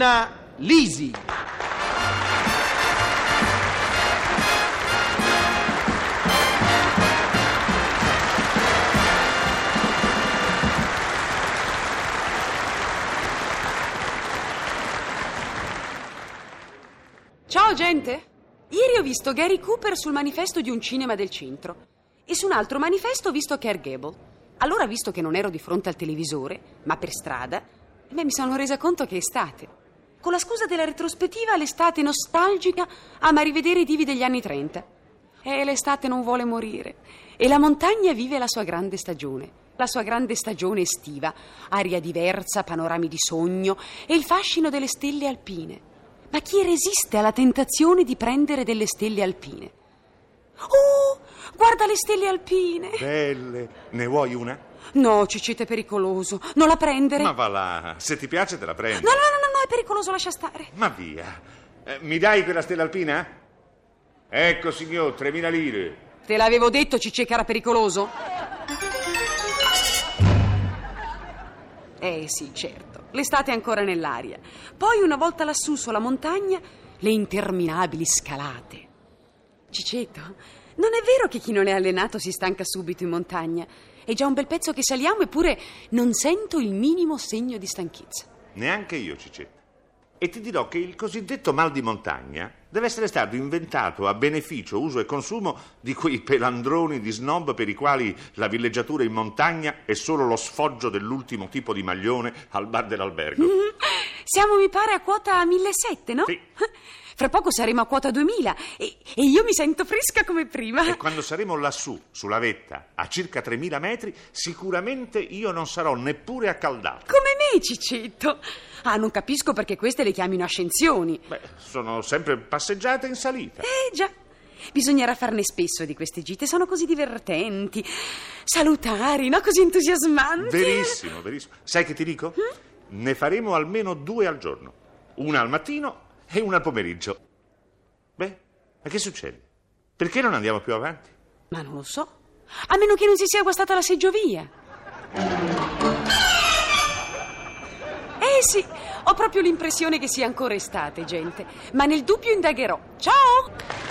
Anna Lisi. Ciao gente! Ieri ho visto Gary Cooper sul manifesto di un cinema del centro e su un altro manifesto ho visto Care Gable. Allora, visto che non ero di fronte al televisore, ma per strada, beh, mi sono resa conto che è estate. Con la scusa della retrospettiva, l'estate nostalgica ama rivedere i divi degli anni 30. E l'estate non vuole morire. E la montagna vive la sua grande stagione. La sua grande stagione estiva, aria diversa, panorami di sogno e il fascino delle stelle alpine. Ma chi resiste alla tentazione di prendere delle stelle alpine? Oh, guarda le stelle alpine! Belle. Ne vuoi una? No, Cicete, è pericoloso. Non la prendere. Ma va là, se ti piace te la prendi. No, no, no, no, è pericoloso, lascia stare. Ma via. Eh, mi dai quella stella alpina? Ecco, signor, 3.000 lire. Te l'avevo detto, Cicce, che era pericoloso? Eh sì, certo. L'estate è ancora nell'aria. Poi, una volta lassù sulla montagna, le interminabili scalate. Cicetto, non è vero che chi non è allenato si stanca subito in montagna. È già un bel pezzo che saliamo, eppure non sento il minimo segno di stanchezza. Neanche io, Cicetta. E ti dirò che il cosiddetto mal di montagna deve essere stato inventato a beneficio, uso e consumo di quei pelandroni di snob per i quali la villeggiatura in montagna è solo lo sfoggio dell'ultimo tipo di maglione al bar dell'albergo. Siamo, mi pare, a quota 1700, no? Sì. Fra poco saremo a quota 2000 e, e io mi sento fresca come prima. E quando saremo lassù, sulla vetta, a circa 3.000 metri, sicuramente io non sarò neppure accaldato. Come me, Cicetto. Ah, non capisco perché queste le chiamino ascensioni. Beh, sono sempre passeggiate in salita. Eh già. Bisognerà farne spesso di queste gite, sono così divertenti, salutari, no? Così entusiasmanti. Verissimo, verissimo. Sai che ti dico? Ne faremo almeno due al giorno. Una al mattino e una al pomeriggio. Beh, ma che succede? Perché non andiamo più avanti? Ma non lo so. A meno che non si sia guastata la seggiovia. Sì, ho proprio l'impressione che sia ancora estate, gente. Ma nel dubbio indagherò. Ciao!